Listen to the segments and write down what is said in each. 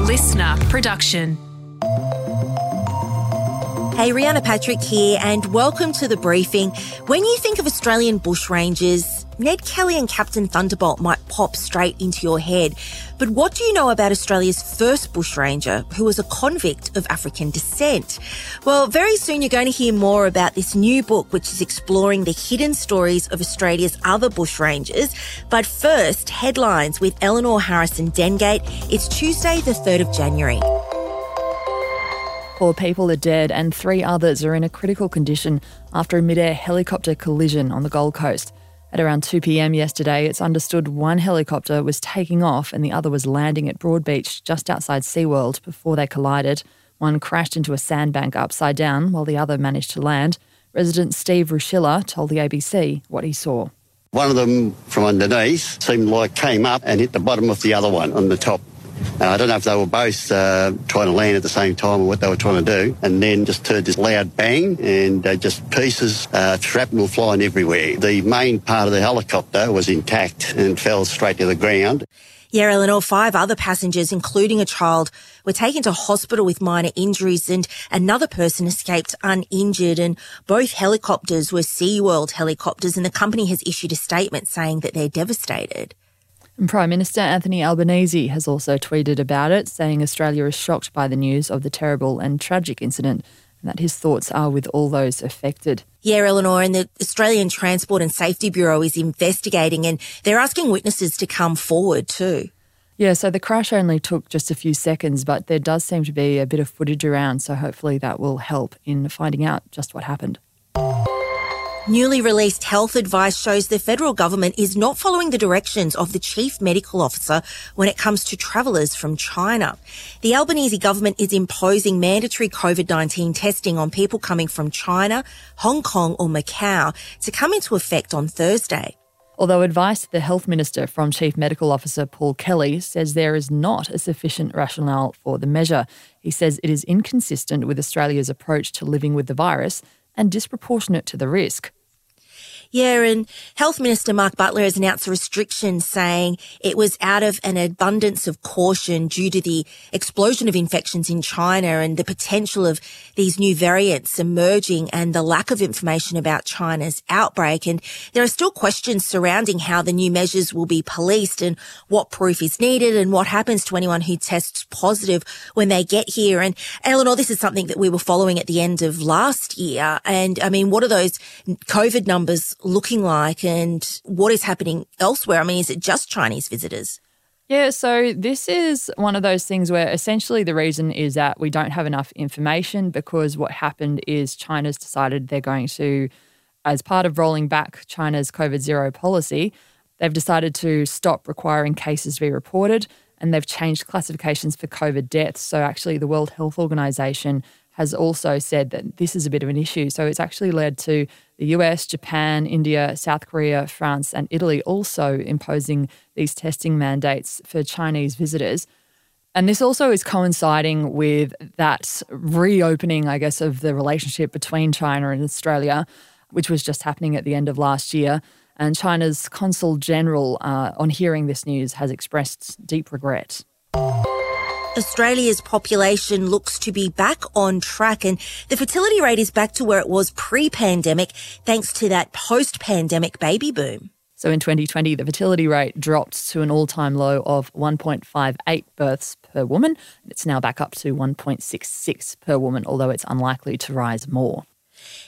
listener production. Hey, Rhianna Patrick here, and welcome to the briefing. When you think of Australian bushrangers, Ned Kelly and Captain Thunderbolt might pop straight into your head. But what do you know about Australia's first bushranger, who was a convict of African descent? Well, very soon you're going to hear more about this new book, which is exploring the hidden stories of Australia's other bushrangers. But first, headlines with Eleanor Harrison Dengate. It's Tuesday, the 3rd of January. Four people are dead and three others are in a critical condition after a mid-air helicopter collision on the Gold Coast. At around 2 pm yesterday, it's understood one helicopter was taking off and the other was landing at Broadbeach just outside SeaWorld before they collided. One crashed into a sandbank upside down while the other managed to land. Resident Steve Rushilla told the ABC what he saw. One of them from underneath seemed like came up and hit the bottom of the other one on the top. Uh, I don't know if they were both uh, trying to land at the same time or what they were trying to do. And then just heard this loud bang and uh, just pieces, uh, shrapnel flying everywhere. The main part of the helicopter was intact and fell straight to the ground. Yeah, Eleanor, five other passengers, including a child, were taken to hospital with minor injuries and another person escaped uninjured. And both helicopters were SeaWorld helicopters and the company has issued a statement saying that they're devastated. And Prime Minister Anthony Albanese has also tweeted about it, saying Australia is shocked by the news of the terrible and tragic incident and that his thoughts are with all those affected. Yeah, Eleanor, and the Australian Transport and Safety Bureau is investigating and they're asking witnesses to come forward too. Yeah, so the crash only took just a few seconds, but there does seem to be a bit of footage around, so hopefully that will help in finding out just what happened. Newly released health advice shows the federal government is not following the directions of the chief medical officer when it comes to travellers from China. The Albanese government is imposing mandatory COVID-19 testing on people coming from China, Hong Kong or Macau to come into effect on Thursday. Although advice to the health minister from Chief Medical Officer Paul Kelly says there is not a sufficient rationale for the measure. He says it is inconsistent with Australia's approach to living with the virus and disproportionate to the risk. Yeah, and Health Minister Mark Butler has announced a restriction saying it was out of an abundance of caution due to the explosion of infections in China and the potential of these new variants emerging and the lack of information about China's outbreak. And there are still questions surrounding how the new measures will be policed and what proof is needed and what happens to anyone who tests positive when they get here. And Eleanor, this is something that we were following at the end of last year. And I mean, what are those COVID numbers looking like and what is happening elsewhere? I mean, is it just Chinese visitors? Yeah, so this is one of those things where essentially the reason is that we don't have enough information because what happened is China's decided they're going to, as part of rolling back China's COVID zero policy, they've decided to stop requiring cases to be reported and they've changed classifications for COVID deaths. So actually, the World Health Organization has also said that this is a bit of an issue. So it's actually led to the US, Japan, India, South Korea, France, and Italy also imposing these testing mandates for Chinese visitors. And this also is coinciding with that reopening, I guess, of the relationship between China and Australia, which was just happening at the end of last year. And China's consul general, uh, on hearing this news, has expressed deep regret. Australia's population looks to be back on track and the fertility rate is back to where it was pre-pandemic thanks to that post-pandemic baby boom. So in 2020, the fertility rate dropped to an all time low of 1.58 births per woman. It's now back up to 1.66 per woman, although it's unlikely to rise more.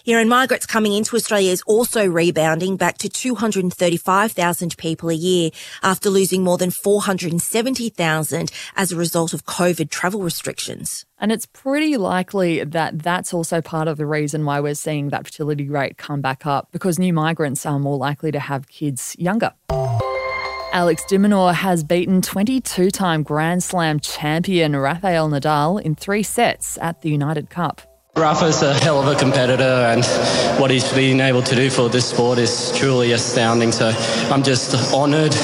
Yeah, and migrants coming into Australia is also rebounding back to 235,000 people a year after losing more than 470,000 as a result of COVID travel restrictions. And it's pretty likely that that's also part of the reason why we're seeing that fertility rate come back up because new migrants are more likely to have kids younger. Alex de has beaten 22 time Grand Slam champion Rafael Nadal in three sets at the United Cup. Rafa's a hell of a competitor, and what he's been able to do for this sport is truly astounding. So I'm just honoured,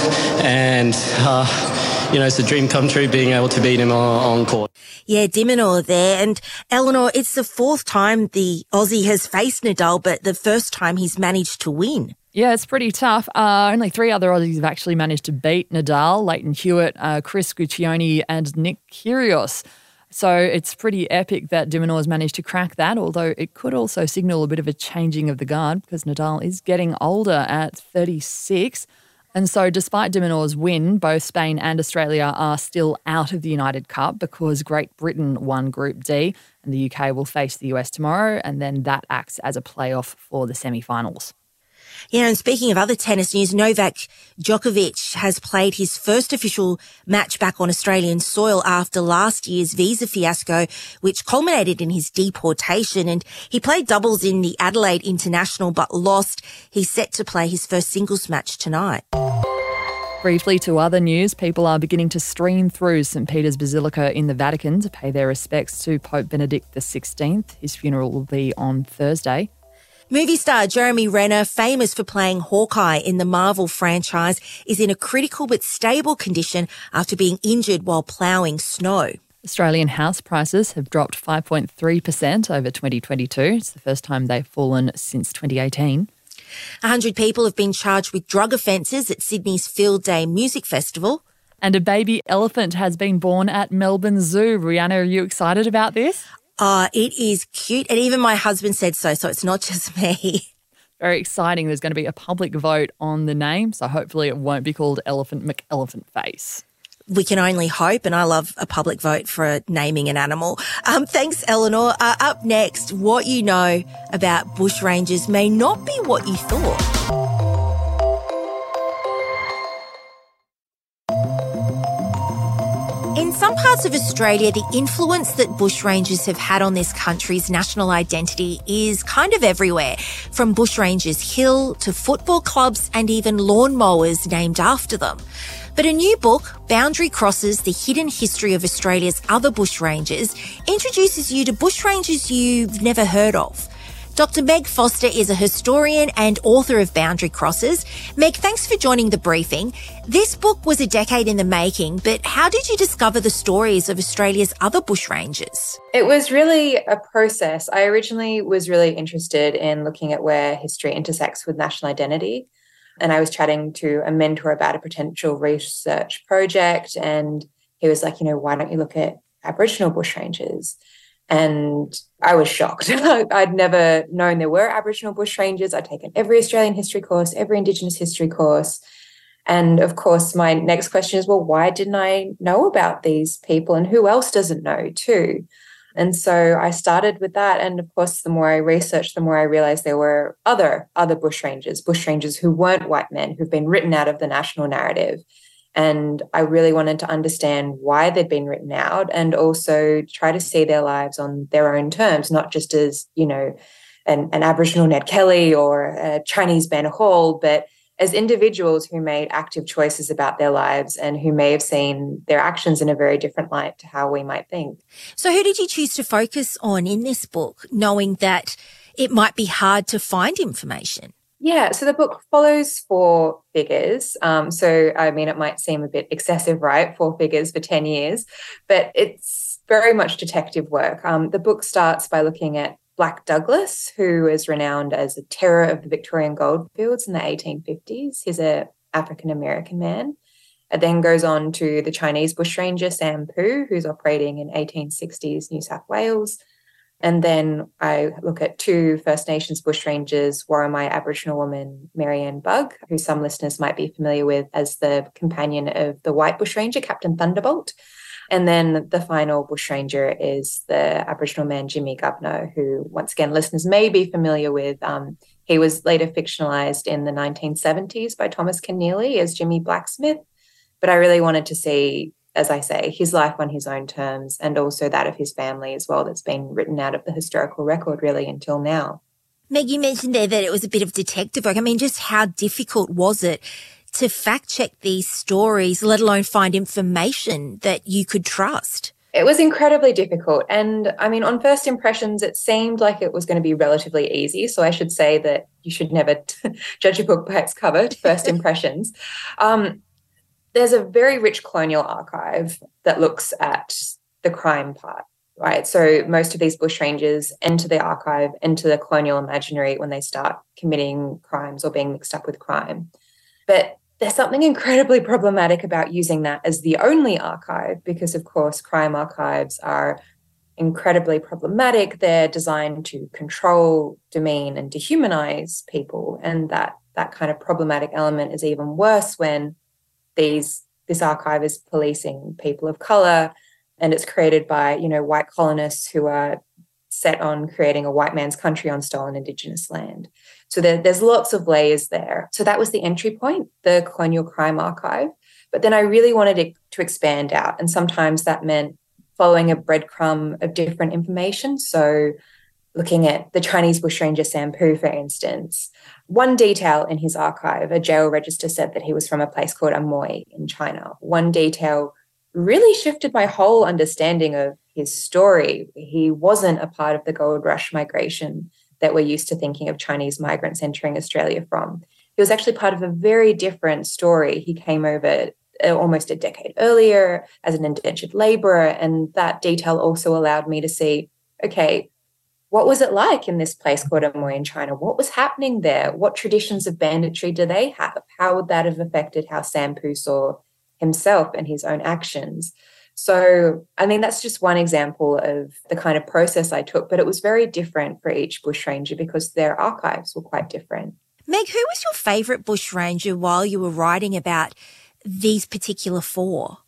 and uh, you know, it's a dream come true being able to beat him on, on court. Yeah, de Minaur there, and Eleanor, it's the fourth time the Aussie has faced Nadal, but the first time he's managed to win. Yeah, it's pretty tough. Uh, only three other Aussies have actually managed to beat Nadal, Lleyton Hewitt, uh, Chris Guccione, and Nick Kyrgios. So it's pretty epic that has managed to crack that, although it could also signal a bit of a changing of the guard because Nadal is getting older at 36. And so, despite de Minaur's win, both Spain and Australia are still out of the United Cup because Great Britain won Group D and the UK will face the US tomorrow. And then that acts as a playoff for the semi finals. Yeah, and speaking of other tennis news, Novak Djokovic has played his first official match back on Australian soil after last year's visa fiasco, which culminated in his deportation. And he played doubles in the Adelaide International but lost. He's set to play his first singles match tonight. Briefly to other news, people are beginning to stream through St. Peter's Basilica in the Vatican to pay their respects to Pope Benedict XVI. His funeral will be on Thursday. Movie star Jeremy Renner, famous for playing Hawkeye in the Marvel franchise, is in a critical but stable condition after being injured while ploughing snow. Australian house prices have dropped 5.3% over 2022. It's the first time they've fallen since 2018. 100 people have been charged with drug offences at Sydney's Field Day Music Festival. And a baby elephant has been born at Melbourne Zoo. Rhianna, are you excited about this? Uh, it is cute. And even my husband said so. So it's not just me. Very exciting. There's going to be a public vote on the name. So hopefully it won't be called Elephant McElephant Face. We can only hope, and I love a public vote for naming an animal. Um, thanks, Eleanor. Uh, up next, what you know about bushrangers may not be what you thought. Parts of Australia, the influence that bushrangers have had on this country's national identity is kind of everywhere, from Bushrangers Hill to football clubs and even lawnmowers named after them. But a new book, Boundary Crossers The Hidden History of Australia's Other Bushrangers, introduces you to bushrangers you've never heard of. Dr. Meg Foster is a historian and author of Boundary Crossers. Meg, thanks for joining the briefing. This book was a decade in the making, but how did you discover the stories of Australia's other bushrangers? It was really a process. I originally was really interested in looking at where history intersects with national identity. And I was chatting to a mentor about a potential research project. And he was like, you know, why don't you look at Aboriginal bushrangers? And I was shocked. I'd never known there were Aboriginal bushrangers. I'd taken every Australian history course, every Indigenous history course. And of course, my next question is well, why didn't I know about these people and who else doesn't know too? And so I started with that. And of course, the more I researched, the more I realized there were other other bushrangers, bushrangers who weren't white men, who've been written out of the national narrative. And I really wanted to understand why they'd been written out and also try to see their lives on their own terms, not just as, you know, an, an Aboriginal Ned Kelly or a Chinese Ben Hall, but as individuals who made active choices about their lives and who may have seen their actions in a very different light to how we might think. So, who did you choose to focus on in this book, knowing that it might be hard to find information? Yeah, so the book follows four figures. Um, so, I mean, it might seem a bit excessive, right? Four figures for 10 years, but it's very much detective work. Um, the book starts by looking at Black Douglas, who is renowned as a terror of the Victorian goldfields in the 1850s. He's a African American man. It then goes on to the Chinese bushranger Sam Poo, who's operating in 1860s New South Wales. And then I look at two First Nations bushrangers, Worimi Aboriginal woman Mary Ann Bugg, who some listeners might be familiar with as the companion of the white bushranger, Captain Thunderbolt. And then the final bushranger is the Aboriginal man, Jimmy Governor, who, once again, listeners may be familiar with. Um, he was later fictionalized in the 1970s by Thomas Keneally as Jimmie Blacksmith. But I really wanted to see as I say, his life on his own terms and also that of his family as well, that's been written out of the historical record really until now. Meg, you mentioned there that it was a bit of detective work. I mean, just how difficult was it to fact check these stories, let alone find information that you could trust? It was incredibly difficult. And I mean, on first impressions, it seemed like it was going to be relatively easy. So I should say that you should never judge a book by its cover, first impressions. Um, there's a very rich colonial archive that looks at the crime part right? So most of these bushrangers enter the archive, enter the colonial imaginary when they start committing crimes or being mixed up with crime. But there's something incredibly problematic about using that as the only archive because, of course, crime archives are incredibly problematic. They're designed to control, demean, and dehumanize people. And that that kind of problematic element is even worse when these this archive is policing people of color and it's created by you know white colonists who are set on creating a white man's country on stolen indigenous land. So there, there's lots of layers there. So that was the entry point the colonial crime archive. But then i really wanted it to expand out and sometimes that meant following a breadcrumb of different information. So looking at the chinese bushranger Sam Poo for instance one detail in his archive a jail register said that he was from a place called amoy in china one detail really shifted my whole understanding of his story. He wasn't a part of the gold rush migration that we're used to thinking of Chinese migrants entering Australia from. He was actually part of a very different story. He came over uh, almost a decade earlier as an indentured laborer. And that detail also allowed me to see okay, what was it like in this place called Amoy in China? What was happening there? What traditions of banditry do they have? How would that have affected how Sam Poo saw himself and his own actions. So, I mean, that's just one example of the kind of process I took, but it was very different for each bushranger because their archives were quite different. Meg, who was your favourite bushranger while you were writing about these particular four?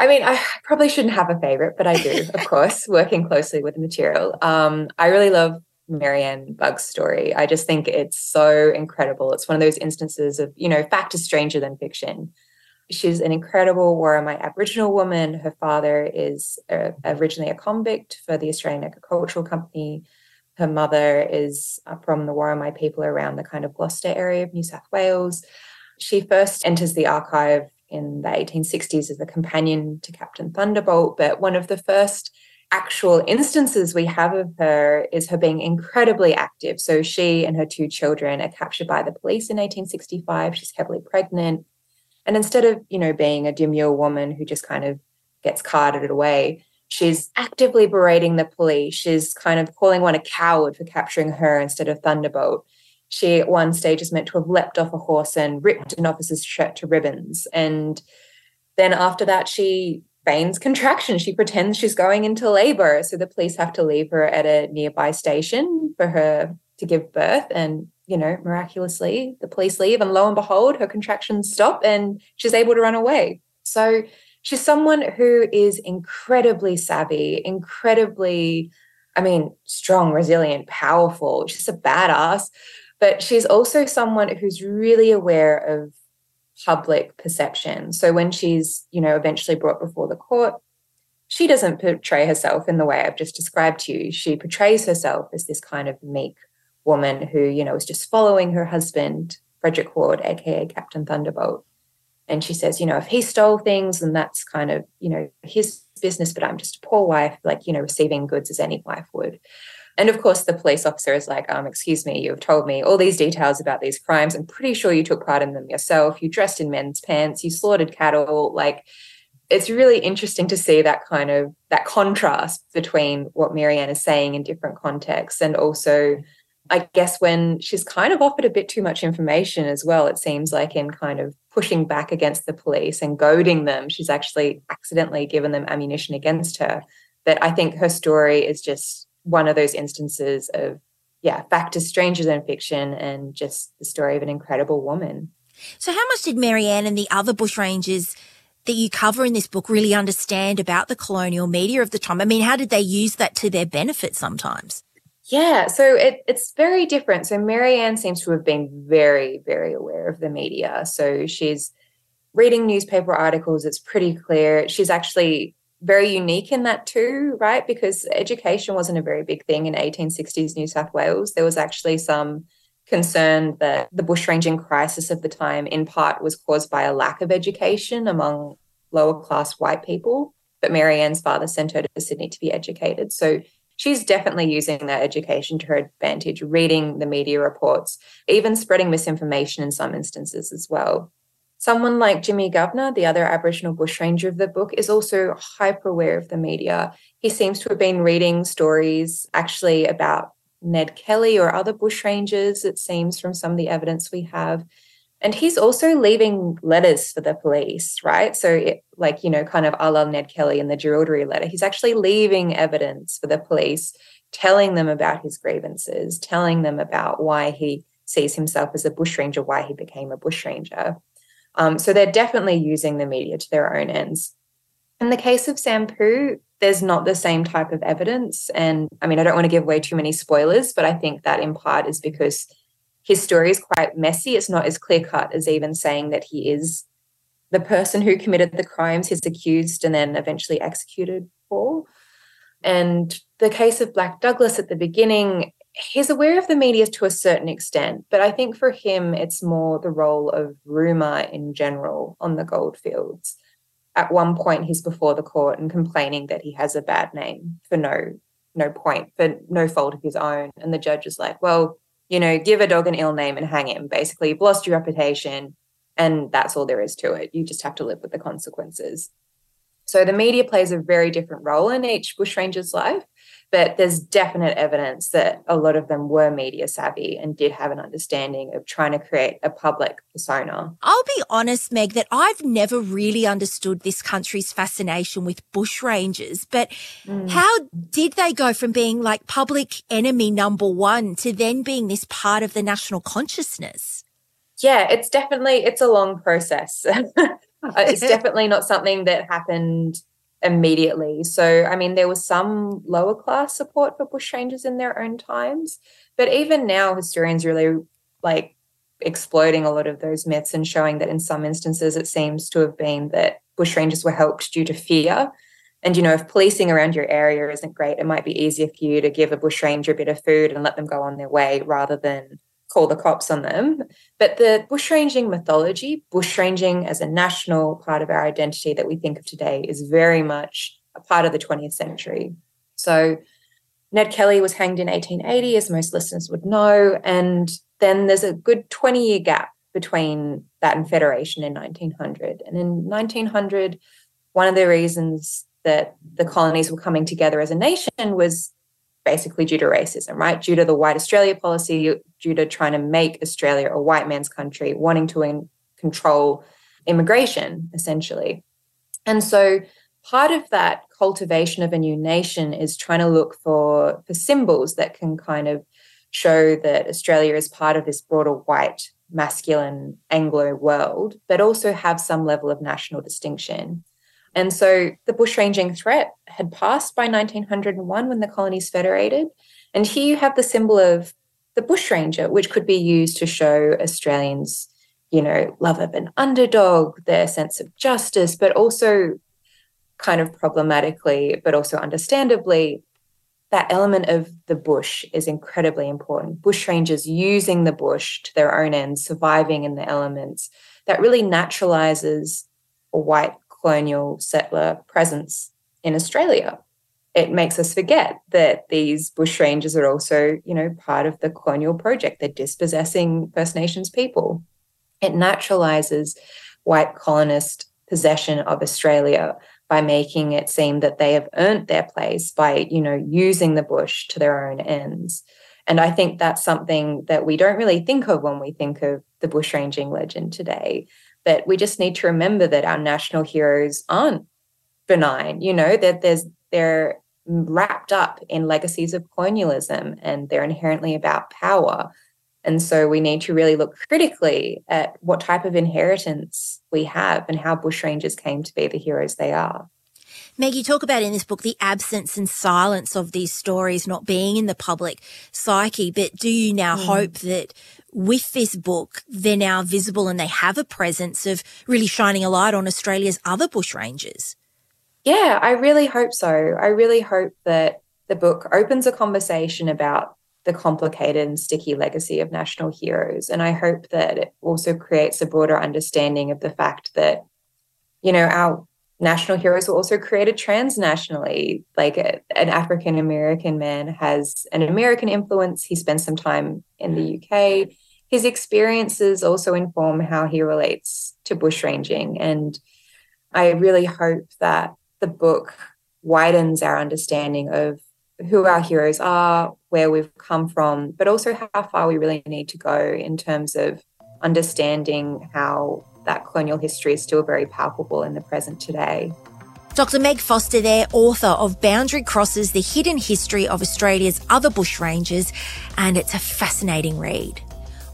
I mean, I probably shouldn't have a favorite, but I do, of course, working closely with the material. Um, I really love Mary Ann Bugg's story. I just think it's so incredible. It's one of those instances of, you know, fact is stranger than fiction. She's an incredible Worimi Aboriginal woman. Her father is uh, originally a convict for the Australian Agricultural Company. Her mother is uh, from the Worimi people around the kind of Gloucester area of New South Wales. She first enters the archive in the 1860s as a companion to Captain Thunderbolt, but one of the first actual instances we have of her is her being incredibly active. So she and her two children are captured by the police in 1865. She's heavily pregnant. And instead of, you know, being a demure woman who just kind of gets carted away, she's actively berating the police. She's kind of calling one a coward for capturing her instead of Thunderbolt. She at one stage is meant to have leapt off a horse and ripped an officer's shirt to ribbons. And then after that, she feigns contraction. She pretends she's going into labor. So the police have to leave her at a nearby station for her to give birth. And you know, miraculously, the police leave, and lo and behold, her contractions stop and she's able to run away. So she's someone who is incredibly savvy, incredibly, I mean, strong, resilient, powerful. She's a badass, but she's also someone who's really aware of public perception. So when she's, you know, eventually brought before the court, she doesn't portray herself in the way I've just described to you. She portrays herself as this kind of meek, woman who, you know, is just following her husband, Frederick Ward, aka Captain Thunderbolt. And she says, you know, if he stole things, then that's kind of, you know, his business, but I'm just a poor wife, like, you know, receiving goods as any wife would. And of course, the police officer is like, um, excuse me, you've told me all these details about these crimes. I'm pretty sure you took part in them yourself. You dressed in men's pants, you slaughtered cattle. Like, it's really interesting to see that kind of that contrast between what Mary Ann is saying in different contexts and also I guess when she's kind of offered a bit too much information as well, it seems like in kind of pushing back against the police and goading them, she's actually accidentally given them ammunition against her. But I think her story is just one of those instances of, yeah, fact is stranger than fiction and just the story of an incredible woman. So, how much did Mary Ann and the other bushrangers that you cover in this book really understand about the colonial media of the time? I mean, how did they use that to their benefit sometimes? Yeah, so it, it's very different. So Mary Ann seems to have been very, very aware of the media. So she's reading newspaper articles. It's pretty clear. She's actually very unique in that too, right? Because education wasn't a very big thing in 1860s New South Wales. There was actually some concern that the bushranging crisis of the time, in part, was caused by a lack of education among lower class white people. But Mary Ann's father sent her to Sydney to be educated. So she's definitely using that education to her advantage, reading the media reports, even spreading misinformation in some instances as well. Someone like Jimmy Governor, the other Aboriginal bushranger of the book, is also hyper aware of the media. He seems to have been reading stories actually about Ned Kelly or other bushrangers, it seems from some of the evidence we have. And he's also leaving letters for the police, right? So, it, like, you know, kind of a la Ned Kelly in the Jerilderie letter, he's actually leaving evidence for the police, telling them about his grievances, telling them about why he sees himself as a bushranger, why he became a bushranger. Um, so they're definitely using the media to their own ends. In the case of Sam Poo, there's not the same type of evidence. And I mean, I don't want to give away too many spoilers, but I think that in part is because his story is quite messy. It's not as clear cut as even saying that he is the person who committed the crimes he's accused and then eventually executed for. And the case of Black Douglas at the beginning, he's aware of the media to a certain extent, but I think for him, it's more the role of rumor in general on the goldfields. At one point, he's before the court and complaining that he has a bad name for no no point, for no fault of his own. And the judge is like, well, you know, give a dog an ill name and hang him. Basically, you've lost your reputation, and that's all there is to it. You just have to live with the consequences. So the media plays a very different role in each bushranger's life, but there's definite evidence that a lot of them were media savvy and did have an understanding of trying to create a public persona. I'll be honest, Meg, that I've never really understood this country's fascination with bushrangers, but mm. how did they go from being like public enemy number one to then being this part of the national consciousness? Yeah, it's definitely it's a long process. Uh, it's definitely not something that happened immediately. So, I mean, there was some lower class support for bushrangers in their own times, but even now, historians really like exploding a lot of those myths and showing that in some instances it seems to have been that bushrangers were helped due to fear. And you know, if policing around your area isn't great, it might be easier for you to give a bushranger a bit of food and let them go on their way rather than call the cops on them. But the bushranging mythology, bushranging as a national part of our identity that we think of today, is very much a part of the 20th century. So Ned Kelly was hanged in 1880, as most listeners would know. And then there's a good 20 year gap between that and Federation in 1900. And in 1900, one of the reasons that the colonies were coming together as a nation was basically due to racism, right? Due to the white Australia policy, due to trying to make Australia a white man's country, wanting to in- control immigration, essentially. And so part of that cultivation of a new nation is trying to look for, for symbols that can kind of show that Australia is part of this broader white, masculine Anglo world, but also have some level of national distinction. And so the bushranging threat had passed by 1901 when the colonies federated. And here you have the symbol of the bushranger, which could be used to show Australians, you know, love of an underdog, their sense of justice, but also kind of problematically, but also understandably, that element of the bush is incredibly important. Bushrangers using the bush to their own ends, surviving in the elements, that really naturalizes a white colonial settler presence in Australia. It makes us forget that these bushrangers are also, you know, part of the colonial project. They're dispossessing First Nations people. It naturalizes white colonist possession of Australia by making it seem that they have earned their place by, you know, using the bush to their own ends. And I think that's something that we don't really think of when we think of the bushranging legend today. But we just need to remember that our national heroes aren't benign, you know, that there's they're wrapped up in legacies of colonialism and they're inherently about power. And so we need to really look critically at what type of inheritance we have and how bushrangers came to be the heroes they are. Meg, you talk about in this book the absence and silence of these stories not being in the public psyche, but do you now mm. hope that with this book, they're now visible and they have a presence of really shining a light on Australia's other bushrangers. Yeah, I really hope so. I really hope that the book opens a conversation about the complicated and sticky legacy of national heroes. And I hope that it also creates a broader understanding of the fact that, you know, our national heroes were also created transnationally. Like a, an African American man has an American influence. He spends some time in the UK his experiences also inform how he relates to bushranging. And I really hope that the book widens our understanding of who our heroes are, where we've come from, but also how far we really need to go in terms of understanding how that colonial history is still very palpable in the present today. Dr. Meg Foster, there, author of Boundary Crossers The Hidden History of Australia's Other Bushrangers, and it's a fascinating read.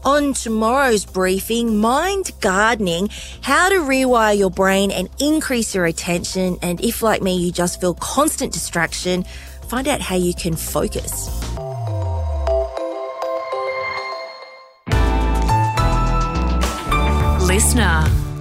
On tomorrow's briefing, mind gardening, how to rewire your brain and increase your attention. And if, like me, you just feel constant distraction, find out how you can focus. listener.